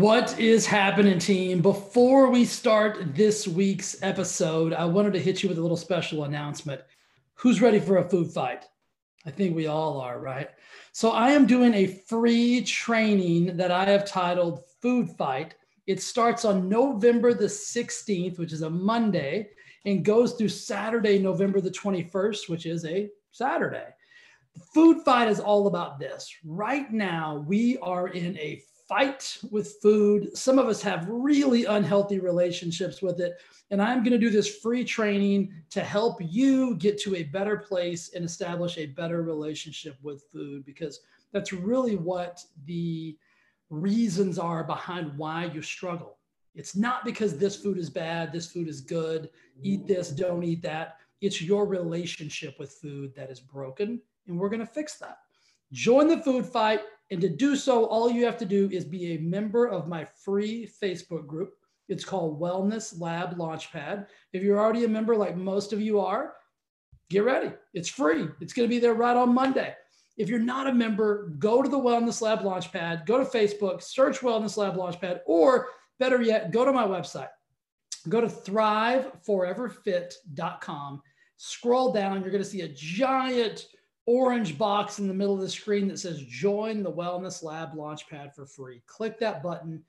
What is happening, team? Before we start this week's episode, I wanted to hit you with a little special announcement. Who's ready for a food fight? I think we all are, right? So, I am doing a free training that I have titled Food Fight. It starts on November the 16th, which is a Monday, and goes through Saturday, November the 21st, which is a Saturday. Food fight is all about this. Right now, we are in a fight with food. Some of us have really unhealthy relationships with it. And I'm going to do this free training to help you get to a better place and establish a better relationship with food because that's really what the reasons are behind why you struggle. It's not because this food is bad, this food is good, eat this, don't eat that. It's your relationship with food that is broken, and we're going to fix that. Join the food fight. And to do so, all you have to do is be a member of my free Facebook group. It's called Wellness Lab Launchpad. If you're already a member, like most of you are, get ready. It's free. It's going to be there right on Monday. If you're not a member, go to the Wellness Lab Launchpad, go to Facebook, search Wellness Lab Launchpad, or better yet, go to my website. Go to thriveforeverfit.com. Scroll down, you're going to see a giant orange box in the middle of the screen that says join the Wellness Lab Launchpad for free. Click that button,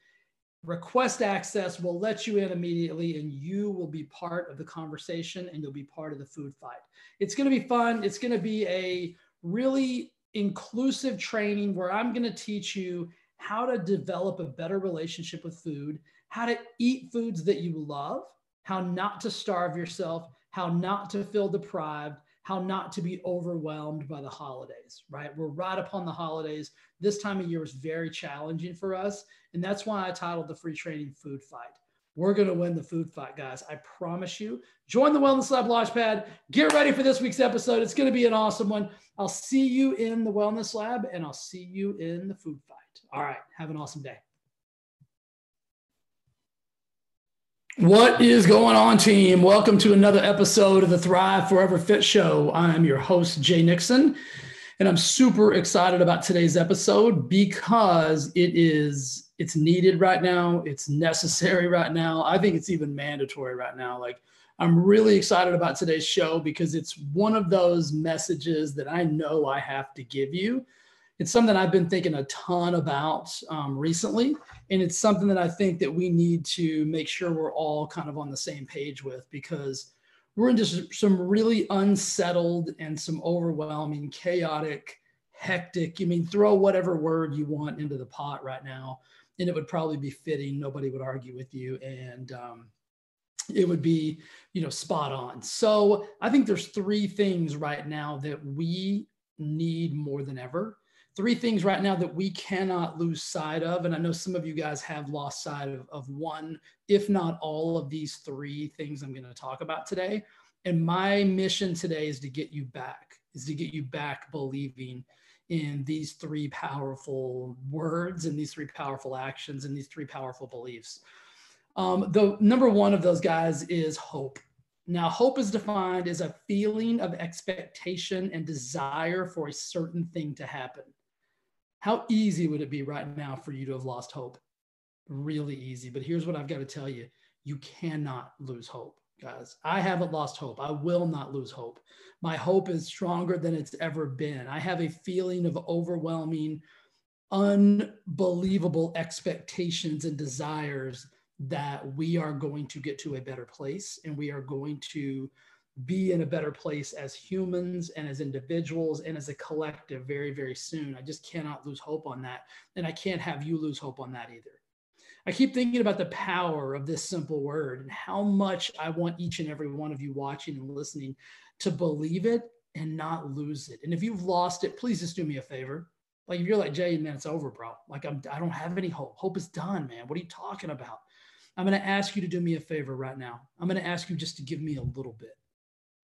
request access, we'll let you in immediately, and you will be part of the conversation and you'll be part of the food fight. It's going to be fun. It's going to be a really inclusive training where I'm going to teach you how to develop a better relationship with food, how to eat foods that you love, how not to starve yourself, how not to feel deprived how not to be overwhelmed by the holidays, right? We're right upon the holidays. This time of year is very challenging for us. And that's why I titled the free training Food Fight. We're going to win the food fight, guys. I promise you. Join the Wellness Lab Launchpad. Get ready for this week's episode. It's going to be an awesome one. I'll see you in the Wellness Lab and I'll see you in the food fight. All right. Have an awesome day. What is going on, team? Welcome to another episode of the Thrive Forever Fit Show. I'm your host, Jay Nixon, and I'm super excited about today's episode because it is it's needed right now. It's necessary right now. I think it's even mandatory right now. Like I'm really excited about today's show because it's one of those messages that I know I have to give you it's something I've been thinking a ton about um, recently. And it's something that I think that we need to make sure we're all kind of on the same page with because we're in just some really unsettled and some overwhelming, chaotic, hectic. I mean, throw whatever word you want into the pot right now, and it would probably be fitting. Nobody would argue with you. And, um, it would be you know spot on so i think there's three things right now that we need more than ever three things right now that we cannot lose sight of. And I know some of you guys have lost sight of, of one, if not all of these three things I'm going to talk about today. And my mission today is to get you back, is to get you back believing in these three powerful words and these three powerful actions and these three powerful beliefs. Um, the number one of those guys is hope. Now, hope is defined as a feeling of expectation and desire for a certain thing to happen. How easy would it be right now for you to have lost hope? Really easy. But here's what I've got to tell you you cannot lose hope, guys. I haven't lost hope. I will not lose hope. My hope is stronger than it's ever been. I have a feeling of overwhelming, unbelievable expectations and desires that we are going to get to a better place and we are going to be in a better place as humans and as individuals and as a collective very, very soon. I just cannot lose hope on that. And I can't have you lose hope on that either. I keep thinking about the power of this simple word and how much I want each and every one of you watching and listening to believe it and not lose it. And if you've lost it, please just do me a favor. Like if you're like Jay, man, it's over, bro. Like I'm, I don't have any hope. Hope is done, man. What are you talking about? I'm going to ask you to do me a favor right now. I'm going to ask you just to give me a little bit.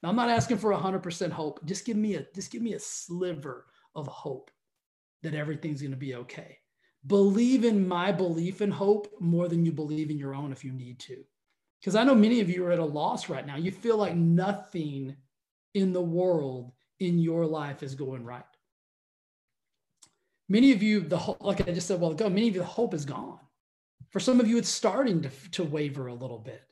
Now, I'm not asking for 100% hope. Just give me a just give me a sliver of hope that everything's going to be okay. Believe in my belief and hope more than you believe in your own if you need to. Because I know many of you are at a loss right now. You feel like nothing in the world in your life is going right. Many of you, the like I just said a while ago, many of you, the hope is gone. For some of you, it's starting to, to waver a little bit.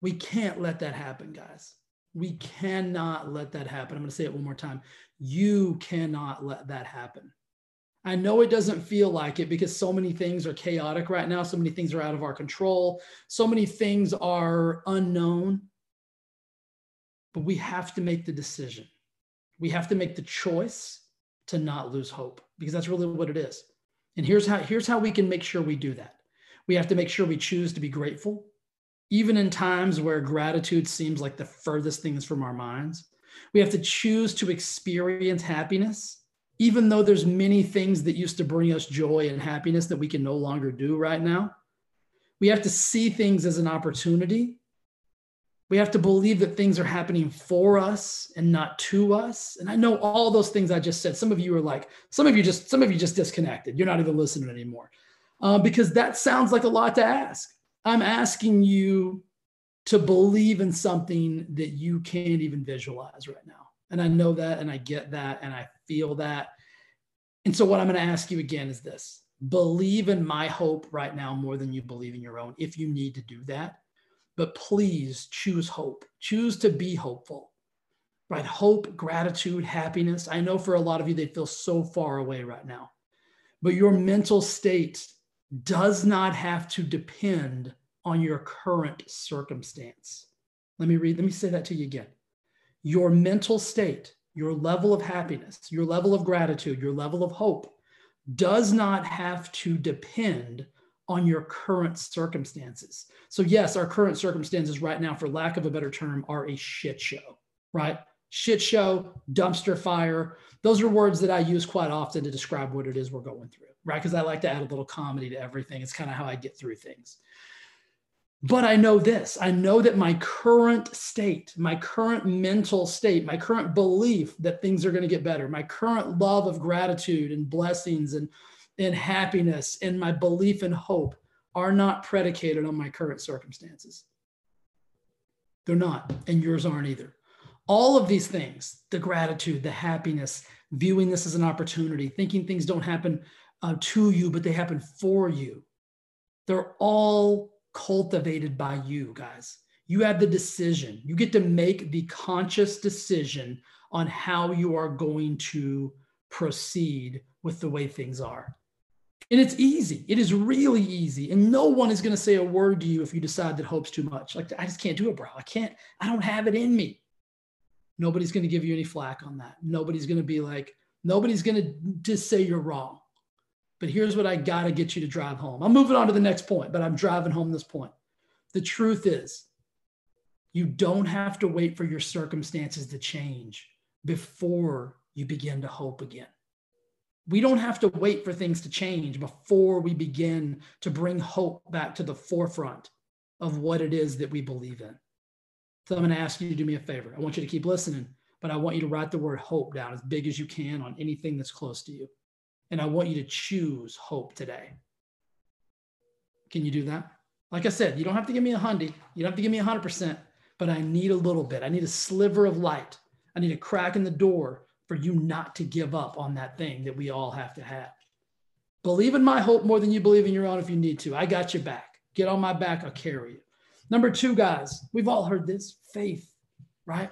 We can't let that happen, guys. We cannot let that happen. I'm going to say it one more time. You cannot let that happen. I know it doesn't feel like it because so many things are chaotic right now. So many things are out of our control. So many things are unknown. But we have to make the decision. We have to make the choice to not lose hope because that's really what it is. And here's how here's how we can make sure we do that. We have to make sure we choose to be grateful even in times where gratitude seems like the furthest things from our minds. We have to choose to experience happiness even though there's many things that used to bring us joy and happiness that we can no longer do right now. We have to see things as an opportunity we have to believe that things are happening for us and not to us. And I know all those things I just said. Some of you are like, some of you just, some of you just disconnected. You're not even listening anymore uh, because that sounds like a lot to ask. I'm asking you to believe in something that you can't even visualize right now. And I know that, and I get that, and I feel that. And so, what I'm going to ask you again is this believe in my hope right now more than you believe in your own, if you need to do that but please choose hope. Choose to be hopeful, right? Hope, gratitude, happiness. I know for a lot of you, they feel so far away right now, but your mental state does not have to depend on your current circumstance. Let me read, let me say that to you again. Your mental state, your level of happiness, your level of gratitude, your level of hope does not have to depend on your current circumstances. So, yes, our current circumstances right now, for lack of a better term, are a shit show, right? Shit show, dumpster fire. Those are words that I use quite often to describe what it is we're going through, right? Because I like to add a little comedy to everything. It's kind of how I get through things. But I know this I know that my current state, my current mental state, my current belief that things are going to get better, my current love of gratitude and blessings and and happiness and my belief and hope are not predicated on my current circumstances. They're not, and yours aren't either. All of these things the gratitude, the happiness, viewing this as an opportunity, thinking things don't happen uh, to you, but they happen for you they're all cultivated by you guys. You have the decision. You get to make the conscious decision on how you are going to proceed with the way things are. And it's easy. It is really easy. And no one is going to say a word to you if you decide that hope's too much. Like, I just can't do it, bro. I can't, I don't have it in me. Nobody's going to give you any flack on that. Nobody's going to be like, nobody's going to just say you're wrong. But here's what I got to get you to drive home. I'm moving on to the next point, but I'm driving home this point. The truth is, you don't have to wait for your circumstances to change before you begin to hope again we don't have to wait for things to change before we begin to bring hope back to the forefront of what it is that we believe in. So I'm going to ask you to do me a favor. I want you to keep listening, but I want you to write the word hope down as big as you can on anything that's close to you. And I want you to choose hope today. Can you do that? Like I said, you don't have to give me a hundred, you don't have to give me a hundred percent, but I need a little bit. I need a sliver of light. I need a crack in the door for you not to give up on that thing that we all have to have. Believe in my hope more than you believe in your own if you need to. I got you back. Get on my back, I'll carry you. Number two, guys, we've all heard this faith, right?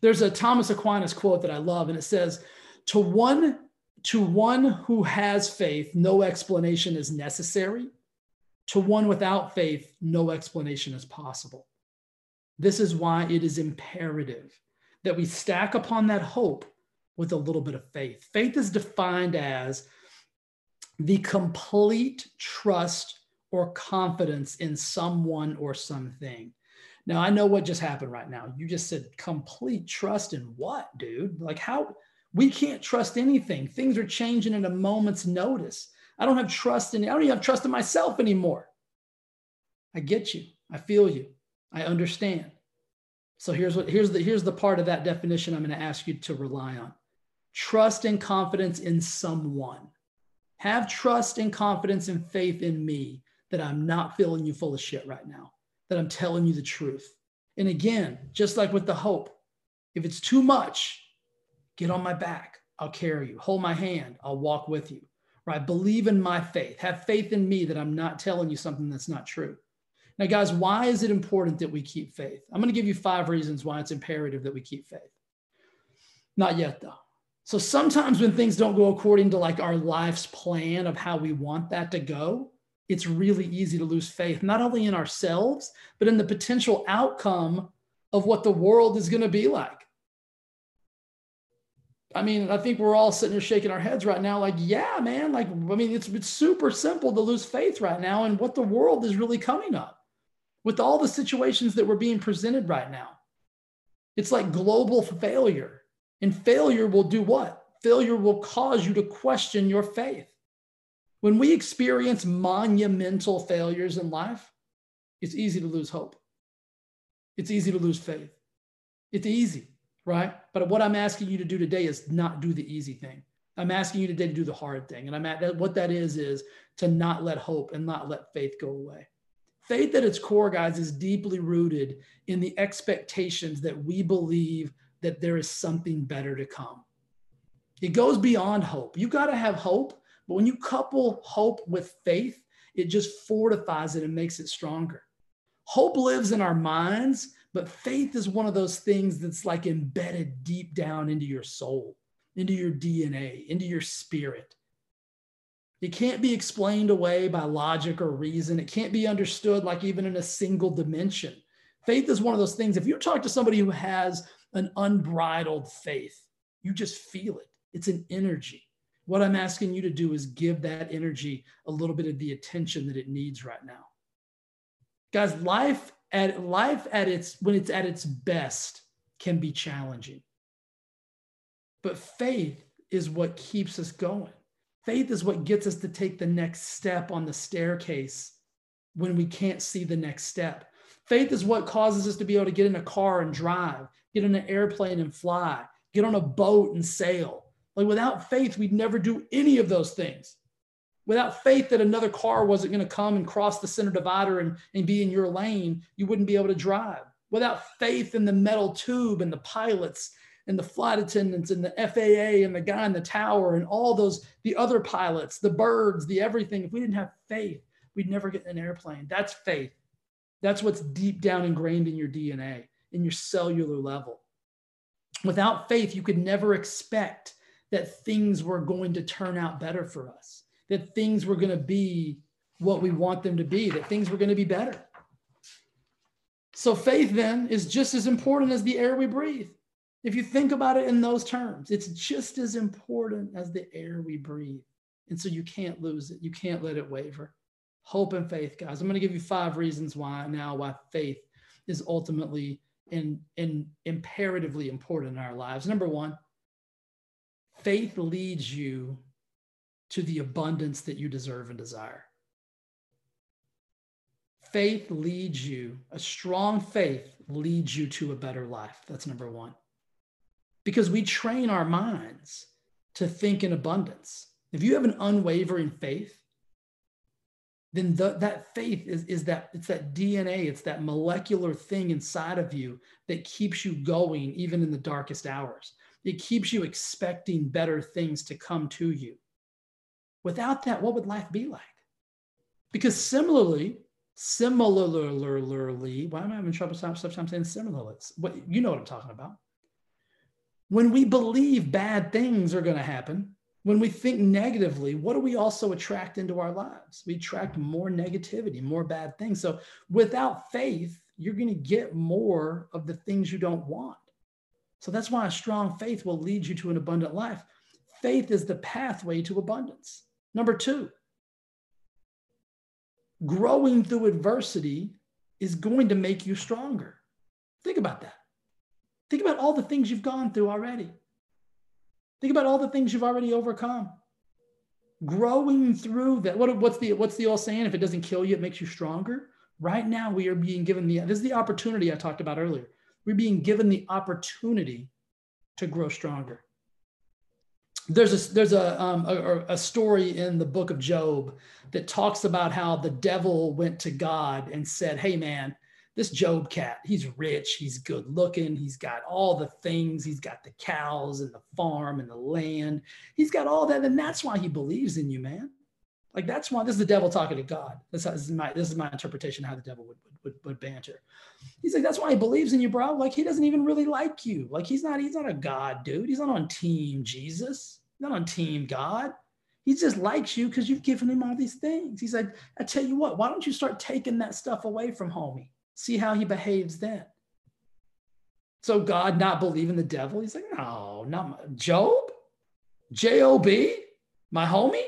There's a Thomas Aquinas quote that I love, and it says, To one, to one who has faith, no explanation is necessary. To one without faith, no explanation is possible. This is why it is imperative that we stack upon that hope with a little bit of faith. Faith is defined as the complete trust or confidence in someone or something. Now, I know what just happened right now. You just said complete trust in what, dude? Like, how? We can't trust anything. Things are changing in a moment's notice. I don't have trust in, I don't even have trust in myself anymore. I get you. I feel you. I understand. So here's what here's the here's the part of that definition I'm going to ask you to rely on. Trust and confidence in someone. Have trust and confidence and faith in me that I'm not filling you full of shit right now, that I'm telling you the truth. And again, just like with the hope, if it's too much, get on my back. I'll carry you. Hold my hand. I'll walk with you. right? Believe in my faith. Have faith in me that I'm not telling you something that's not true. Now, guys, why is it important that we keep faith? I'm going to give you five reasons why it's imperative that we keep faith. Not yet, though. So sometimes when things don't go according to like our life's plan of how we want that to go, it's really easy to lose faith, not only in ourselves, but in the potential outcome of what the world is going to be like. I mean, I think we're all sitting here shaking our heads right now, like, yeah, man, like, I mean, it's, it's super simple to lose faith right now in what the world is really coming up with all the situations that we're being presented right now. It's like global failure. And failure will do what? Failure will cause you to question your faith. When we experience monumental failures in life, it's easy to lose hope. It's easy to lose faith. It's easy, right? But what I'm asking you to do today is not do the easy thing. I'm asking you today to do the hard thing. And I'm at what that is, is to not let hope and not let faith go away. Faith at its core, guys, is deeply rooted in the expectations that we believe that there is something better to come. It goes beyond hope. You got to have hope, but when you couple hope with faith, it just fortifies it and makes it stronger. Hope lives in our minds, but faith is one of those things that's like embedded deep down into your soul, into your DNA, into your spirit. It can't be explained away by logic or reason. It can't be understood like even in a single dimension. Faith is one of those things. If you talk to somebody who has an unbridled faith, you just feel it. It's an energy. What I'm asking you to do is give that energy a little bit of the attention that it needs right now. Guys, life at life at its when it's at its best can be challenging. But faith is what keeps us going. Faith is what gets us to take the next step on the staircase when we can't see the next step. Faith is what causes us to be able to get in a car and drive, get in an airplane and fly, get on a boat and sail. Like without faith, we'd never do any of those things. Without faith that another car wasn't going to come and cross the center divider and, and be in your lane, you wouldn't be able to drive. Without faith in the metal tube and the pilots and the flight attendants and the FAA and the guy in the tower and all those, the other pilots, the birds, the everything. If we didn't have faith, we'd never get in an airplane. That's faith. That's what's deep down ingrained in your DNA, in your cellular level. Without faith, you could never expect that things were going to turn out better for us, that things were going to be what we want them to be, that things were going to be better. So, faith then is just as important as the air we breathe. If you think about it in those terms, it's just as important as the air we breathe. And so you can't lose it. You can't let it waver. Hope and faith, guys. I'm going to give you five reasons why now why faith is ultimately and, and imperatively important in our lives. Number one, faith leads you to the abundance that you deserve and desire. Faith leads you, a strong faith leads you to a better life. That's number one because we train our minds to think in abundance. If you have an unwavering faith, then the, that faith is, is that it's that DNA, it's that molecular thing inside of you that keeps you going even in the darkest hours. It keeps you expecting better things to come to you. Without that, what would life be like? Because similarly, similarly, why am I having trouble sometimes saying similarly? What you know what I'm talking about when we believe bad things are going to happen, when we think negatively, what do we also attract into our lives? We attract more negativity, more bad things. So without faith, you're going to get more of the things you don't want. So that's why a strong faith will lead you to an abundant life. Faith is the pathway to abundance. Number two, growing through adversity is going to make you stronger. Think about that. Think about all the things you've gone through already. Think about all the things you've already overcome. Growing through that. What, what's the what's the old saying? If it doesn't kill you, it makes you stronger. Right now, we are being given the this is the opportunity I talked about earlier. We're being given the opportunity to grow stronger. There's a there's a, um, a, a story in the book of Job that talks about how the devil went to God and said, "Hey man, this Job cat, he's rich, he's good looking, he's got all the things, he's got the cows and the farm and the land, he's got all that, and that's why he believes in you, man. Like that's why this is the devil talking to God. This, is my this is my interpretation of how the devil would, would, would banter. He's like, that's why he believes in you, bro. Like he doesn't even really like you. Like he's not, he's not a God, dude. He's not on team Jesus, he's not on team God. He just likes you because you've given him all these things. He's like, I tell you what, why don't you start taking that stuff away from homie? See how he behaves then. So God not believing the devil, he's like, no, not my, Job, J-O-B, my homie.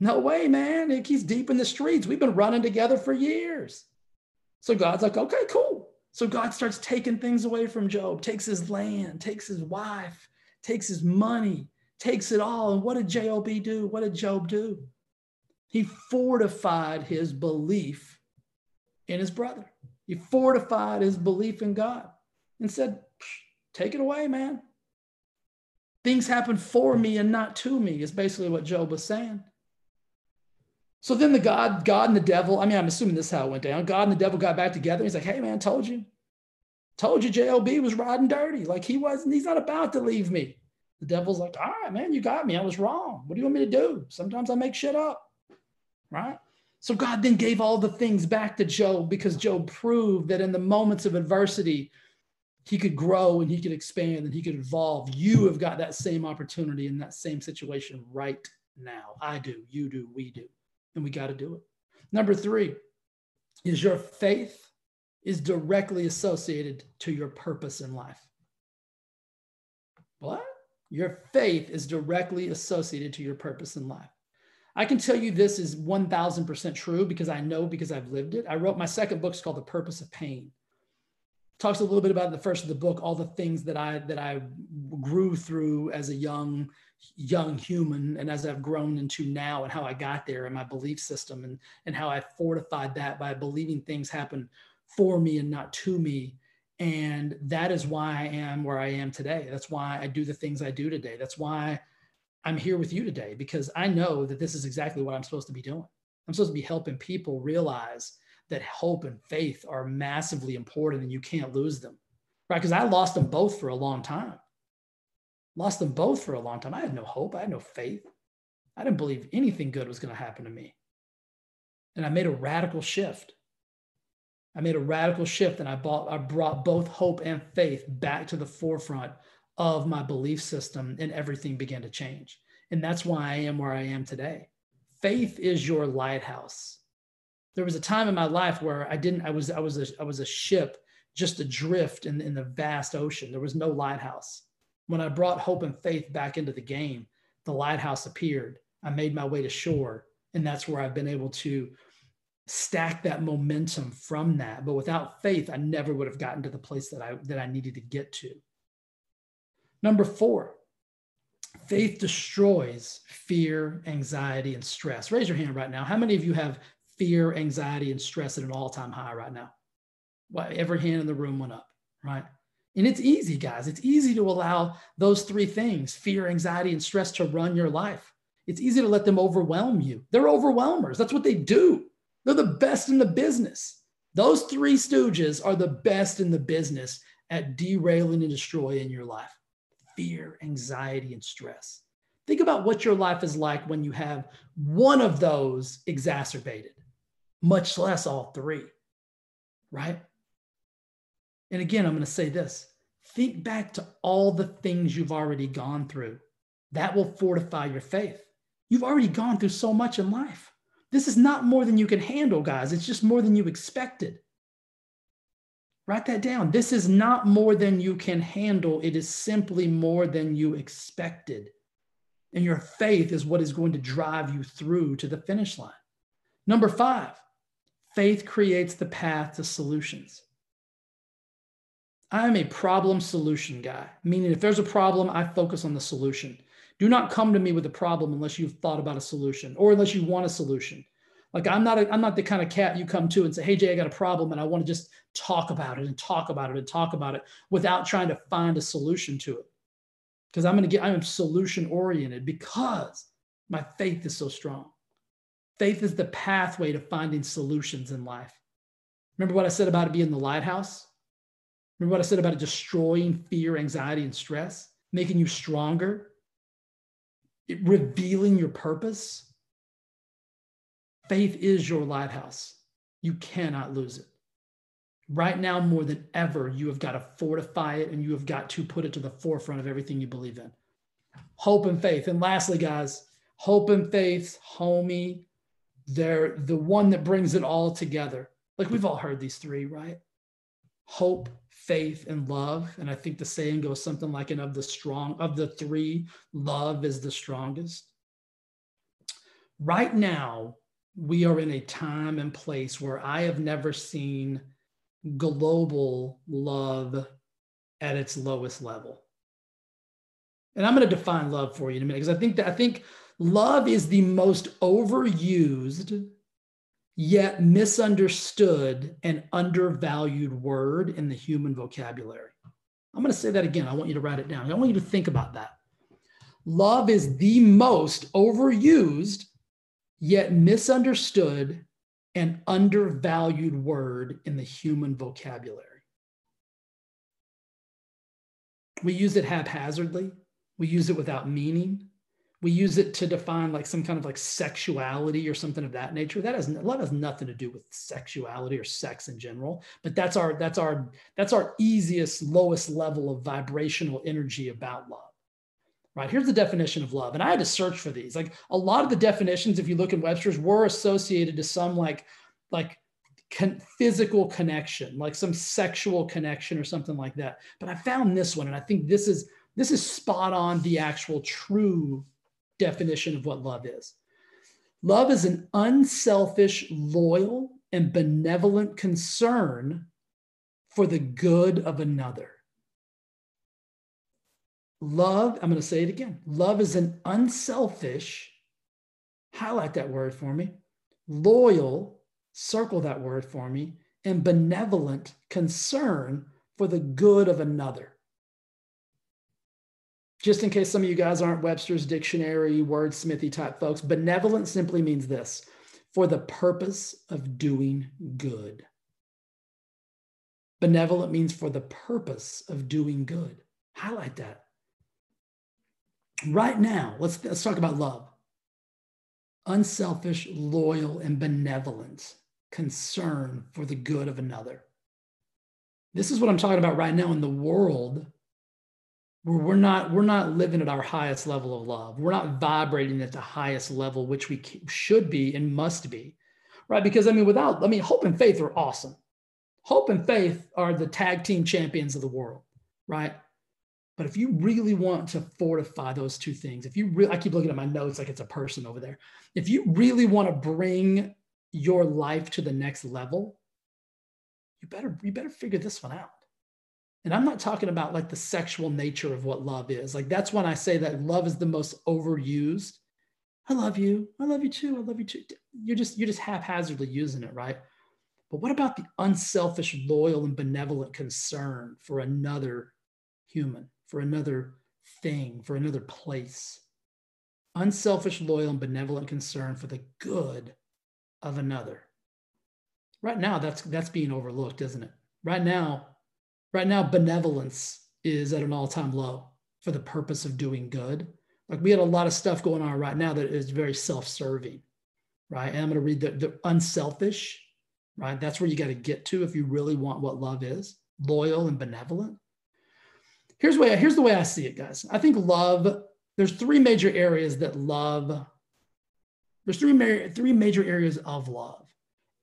No way, man. He's deep in the streets. We've been running together for years. So God's like, okay, cool. So God starts taking things away from Job, takes his land, takes his wife, takes his money, takes it all. And what did Job do? What did Job do? He fortified his belief in his brother. He fortified his belief in God and said, take it away, man. Things happen for me and not to me, is basically what Job was saying. So then the God, God and the devil, I mean, I'm assuming this is how it went down. God and the devil got back together. He's like, hey man, told you. Told you JLB was riding dirty. Like he wasn't, he's not about to leave me. The devil's like, all right, man, you got me. I was wrong. What do you want me to do? Sometimes I make shit up. Right? So God then gave all the things back to Job because Job proved that in the moments of adversity, he could grow and he could expand and he could evolve. You have got that same opportunity in that same situation right now. I do, you do, we do and we got to do it. Number three is your faith is directly associated to your purpose in life. What? Your faith is directly associated to your purpose in life. I can tell you this is 1000% true because I know because I've lived it. I wrote my second book, it's called The Purpose of Pain. Talks a little bit about the first of the book, all the things that I that I grew through as a young young human and as I've grown into now and how I got there and my belief system and, and how I fortified that by believing things happen for me and not to me. And that is why I am where I am today. That's why I do the things I do today. That's why I'm here with you today because I know that this is exactly what I'm supposed to be doing. I'm supposed to be helping people realize that hope and faith are massively important and you can't lose them. Right? Because I lost them both for a long time. Lost them both for a long time. I had no hope. I had no faith. I didn't believe anything good was going to happen to me. And I made a radical shift. I made a radical shift and I, bought, I brought both hope and faith back to the forefront of my belief system and everything began to change. And that's why I am where I am today. Faith is your lighthouse. There was a time in my life where I didn't, I was, I was, a, I was a ship just adrift in, in the vast ocean. There was no lighthouse. When I brought hope and faith back into the game, the lighthouse appeared. I made my way to shore. And that's where I've been able to stack that momentum from that. But without faith, I never would have gotten to the place that I that I needed to get to. Number four, faith destroys fear, anxiety, and stress. Raise your hand right now. How many of you have fear, anxiety, and stress at an all-time high right now? Well, every hand in the room went up, right? And it's easy, guys. It's easy to allow those three things fear, anxiety, and stress to run your life. It's easy to let them overwhelm you. They're overwhelmers. That's what they do. They're the best in the business. Those three stooges are the best in the business at derailing and destroying your life fear, anxiety, and stress. Think about what your life is like when you have one of those exacerbated, much less all three, right? And again, I'm going to say this think back to all the things you've already gone through. That will fortify your faith. You've already gone through so much in life. This is not more than you can handle, guys. It's just more than you expected. Write that down. This is not more than you can handle. It is simply more than you expected. And your faith is what is going to drive you through to the finish line. Number five, faith creates the path to solutions. I'm a problem solution guy, meaning if there's a problem, I focus on the solution. Do not come to me with a problem unless you've thought about a solution or unless you want a solution. Like I'm not I'm not the kind of cat you come to and say, "Hey Jay, I got a problem and I want to just talk about it and talk about it and talk about it without trying to find a solution to it." Because I'm going to get I'm solution oriented because my faith is so strong. Faith is the pathway to finding solutions in life. Remember what I said about it being the lighthouse? Remember what I said about destroying fear, anxiety, and stress, making you stronger, it, revealing your purpose? Faith is your lighthouse. You cannot lose it. Right now, more than ever, you have got to fortify it and you have got to put it to the forefront of everything you believe in. Hope and faith. And lastly, guys, hope and faith, homie, they're the one that brings it all together. Like we've all heard these three, right? Hope, faith, and love. And I think the saying goes something like, and of the strong, of the three, love is the strongest. Right now, we are in a time and place where I have never seen global love at its lowest level. And I'm going to define love for you in a minute because I think that I think love is the most overused yet misunderstood and undervalued word in the human vocabulary. I'm going to say that again. I want you to write it down. I want you to think about that. Love is the most overused yet misunderstood and undervalued word in the human vocabulary. We use it haphazardly, we use it without meaning. We use it to define like some kind of like sexuality or something of that nature. That has love has nothing to do with sexuality or sex in general. But that's our that's our that's our easiest, lowest level of vibrational energy about love right? Here's the definition of love. And I had to search for these. Like a lot of the definitions, if you look in Webster's, were associated to some like, like con- physical connection, like some sexual connection or something like that. But I found this one, and I think this is this is spot on the actual true definition of what love is. Love is an unselfish, loyal, and benevolent concern for the good of another. Love, I'm going to say it again. Love is an unselfish, highlight that word for me, loyal, circle that word for me, and benevolent concern for the good of another. Just in case some of you guys aren't Webster's dictionary, wordsmithy type folks, benevolent simply means this for the purpose of doing good. Benevolent means for the purpose of doing good. Highlight that right now, let's, let's talk about love. Unselfish, loyal, and benevolent concern for the good of another. This is what I'm talking about right now in the world we're not we're not living at our highest level of love. We're not vibrating at the highest level, which we should be and must be, right? Because I mean, without I mean, hope and faith are awesome. Hope and faith are the tag team champions of the world, right? But if you really want to fortify those two things, if you really, I keep looking at my notes like it's a person over there. If you really want to bring your life to the next level, you better, you better figure this one out. And I'm not talking about like the sexual nature of what love is. Like that's when I say that love is the most overused. I love you. I love you too. I love you too. You're just, you're just haphazardly using it, right? But what about the unselfish, loyal, and benevolent concern for another human? for another thing, for another place. Unselfish, loyal, and benevolent concern for the good of another. Right now, that's that's being overlooked, isn't it? Right now, right now, benevolence is at an all-time low for the purpose of doing good. Like we had a lot of stuff going on right now that is very self-serving, right? And I'm going to read the, the unselfish, right? That's where you got to get to if you really want what love is, loyal and benevolent here's way here's the way I see it, guys. I think love. There's three major areas that love. There's three ma- three major areas of love,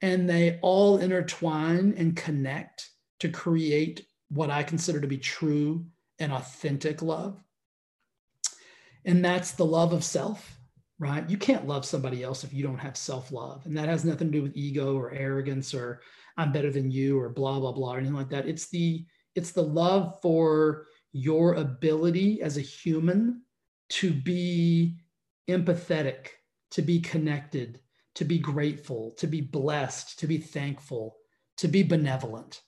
and they all intertwine and connect to create what I consider to be true and authentic love. And that's the love of self, right? You can't love somebody else if you don't have self love. And that has nothing to do with ego or arrogance or I'm better than you or blah, blah, blah, or anything like that. It's the, it's the love for your ability as a human to be empathetic, to be connected, to be grateful, to be blessed, to be thankful, to be benevolent,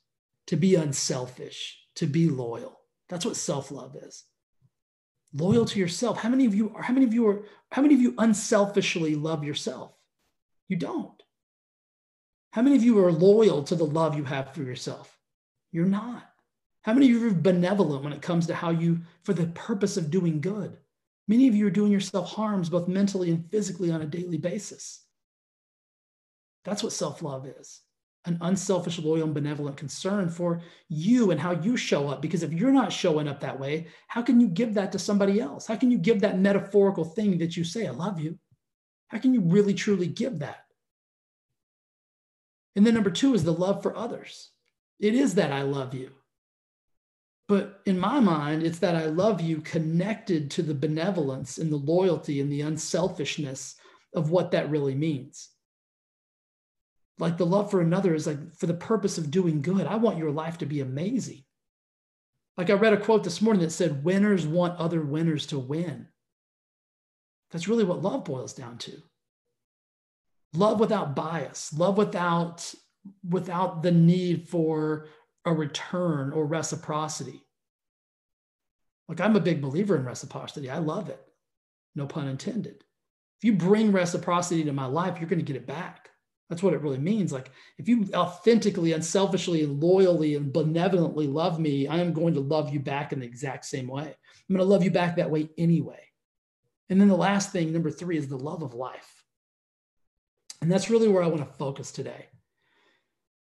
to be unselfish, to be loyal. That's what self-love is. Loyal to yourself. How many of you are how many of you are how many of you unselfishly love yourself? You don't. How many of you are loyal to the love you have for yourself? You're not. How many of you are benevolent when it comes to how you, for the purpose of doing good? Many of you are doing yourself harms both mentally and physically on a daily basis. That's what self love is an unselfish, loyal, and benevolent concern for you and how you show up. Because if you're not showing up that way, how can you give that to somebody else? How can you give that metaphorical thing that you say, I love you? How can you really truly give that? And then number two is the love for others. It is that I love you. But in my mind, it's that I love you connected to the benevolence and the loyalty and the unselfishness of what that really means. Like the love for another is like for the purpose of doing good. I want your life to be amazing. Like I read a quote this morning that said, Winners want other winners to win. That's really what love boils down to love without bias, love without without the need for a return or reciprocity. Like I'm a big believer in reciprocity. I love it. No pun intended. If you bring reciprocity to my life, you're going to get it back. That's what it really means. Like if you authentically, unselfishly, and loyally and benevolently love me, I am going to love you back in the exact same way. I'm going to love you back that way anyway. And then the last thing, number three, is the love of life. And that's really where I want to focus today.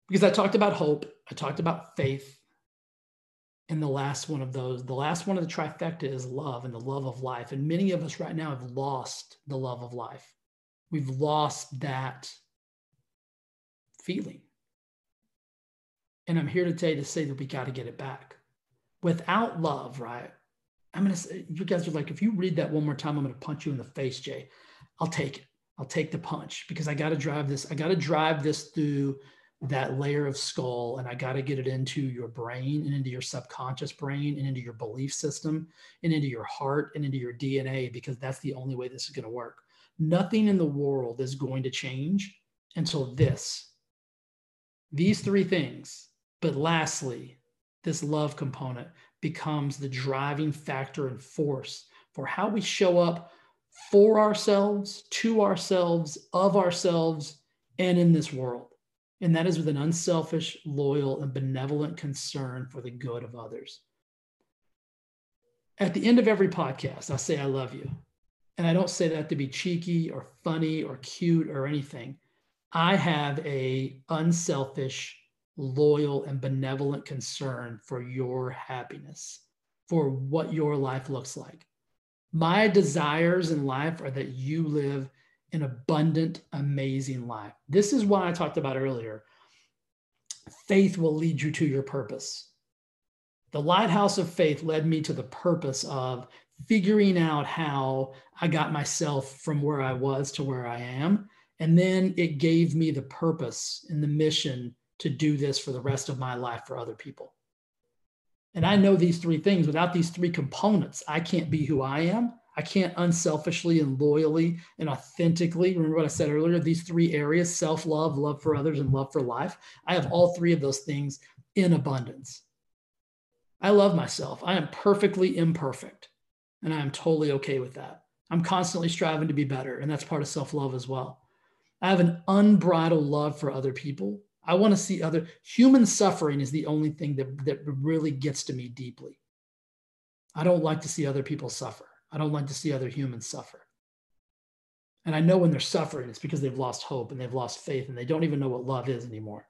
Because I talked about hope, I talked about faith. And the last one of those, the last one of the trifecta is love and the love of life. And many of us right now have lost the love of life. We've lost that feeling. And I'm here today to say that we got to get it back. Without love, right? I'm going to say, you guys are like, if you read that one more time, I'm going to punch you in the face, Jay. I'll take it. I'll take the punch because I got to drive this. I got to drive this through that layer of skull and I got to get it into your brain and into your subconscious brain and into your belief system and into your heart and into your DNA because that's the only way this is going to work. Nothing in the world is going to change until this. These three things. But lastly, this love component becomes the driving factor and force for how we show up for ourselves, to ourselves, of ourselves, and in this world. And that is with an unselfish, loyal, and benevolent concern for the good of others. At the end of every podcast, I say, I love you. And I don't say that to be cheeky or funny or cute or anything. I have a unselfish, loyal, and benevolent concern for your happiness, for what your life looks like. My desires in life are that you live an abundant, amazing life. This is why I talked about earlier. Faith will lead you to your purpose. The lighthouse of faith led me to the purpose of figuring out how I got myself from where I was to where I am. And then it gave me the purpose and the mission to do this for the rest of my life for other people. And I know these three things. Without these three components, I can't be who I am. I can't unselfishly and loyally and authentically remember what I said earlier these three areas self love, love for others, and love for life. I have all three of those things in abundance. I love myself. I am perfectly imperfect, and I am totally okay with that. I'm constantly striving to be better, and that's part of self love as well. I have an unbridled love for other people I want to see other human suffering is the only thing that, that really gets to me deeply. I don't like to see other people suffer. I don't like to see other humans suffer. And I know when they're suffering, it's because they've lost hope and they've lost faith and they don't even know what love is anymore.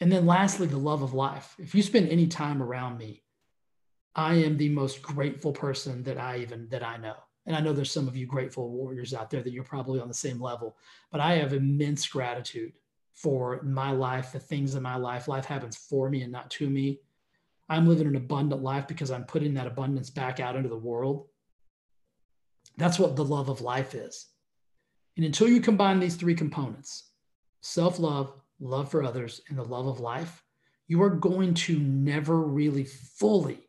And then lastly, the love of life. If you spend any time around me, I am the most grateful person that I even that I know. And I know there's some of you grateful warriors out there that you're probably on the same level, but I have immense gratitude for my life, the things in my life. Life happens for me and not to me. I'm living an abundant life because I'm putting that abundance back out into the world. That's what the love of life is. And until you combine these three components self love, love for others, and the love of life you are going to never really fully,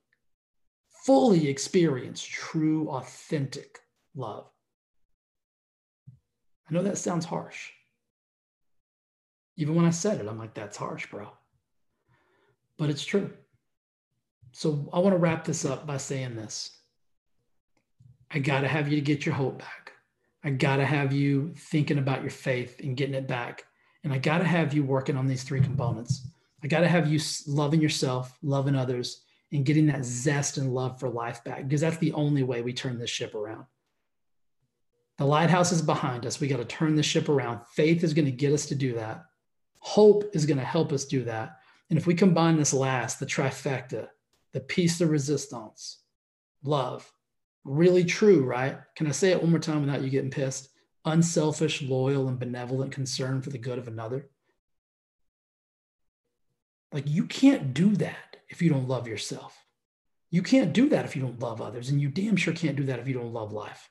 fully experience true, authentic love. I know that sounds harsh. Even when I said it, I'm like, that's harsh, bro. But it's true. So I want to wrap this up by saying this I got to have you to get your hope back. I got to have you thinking about your faith and getting it back. And I got to have you working on these three components. I got to have you loving yourself, loving others, and getting that zest and love for life back because that's the only way we turn this ship around. The lighthouse is behind us. We got to turn the ship around. Faith is going to get us to do that. Hope is going to help us do that. And if we combine this last, the trifecta, the piece de resistance, love, really true, right? Can I say it one more time without you getting pissed? Unselfish, loyal, and benevolent concern for the good of another. Like you can't do that if you don't love yourself. You can't do that if you don't love others. And you damn sure can't do that if you don't love life.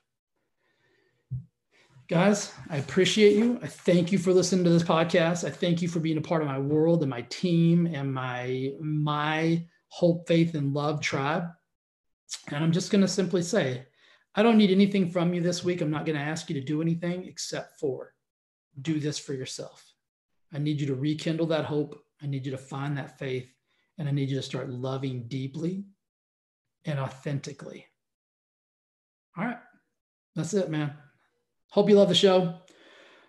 Guys, I appreciate you. I thank you for listening to this podcast. I thank you for being a part of my world and my team and my my hope, faith, and love tribe. And I'm just going to simply say, I don't need anything from you this week. I'm not going to ask you to do anything except for do this for yourself. I need you to rekindle that hope. I need you to find that faith. And I need you to start loving deeply and authentically. All right. That's it, man. Hope you love the show.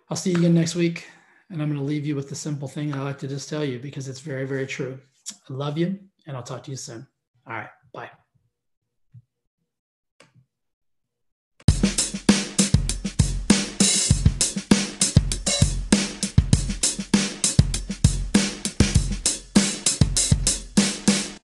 I'll see you again next week. And I'm going to leave you with the simple thing I like to just tell you because it's very, very true. I love you, and I'll talk to you soon. All right. Bye.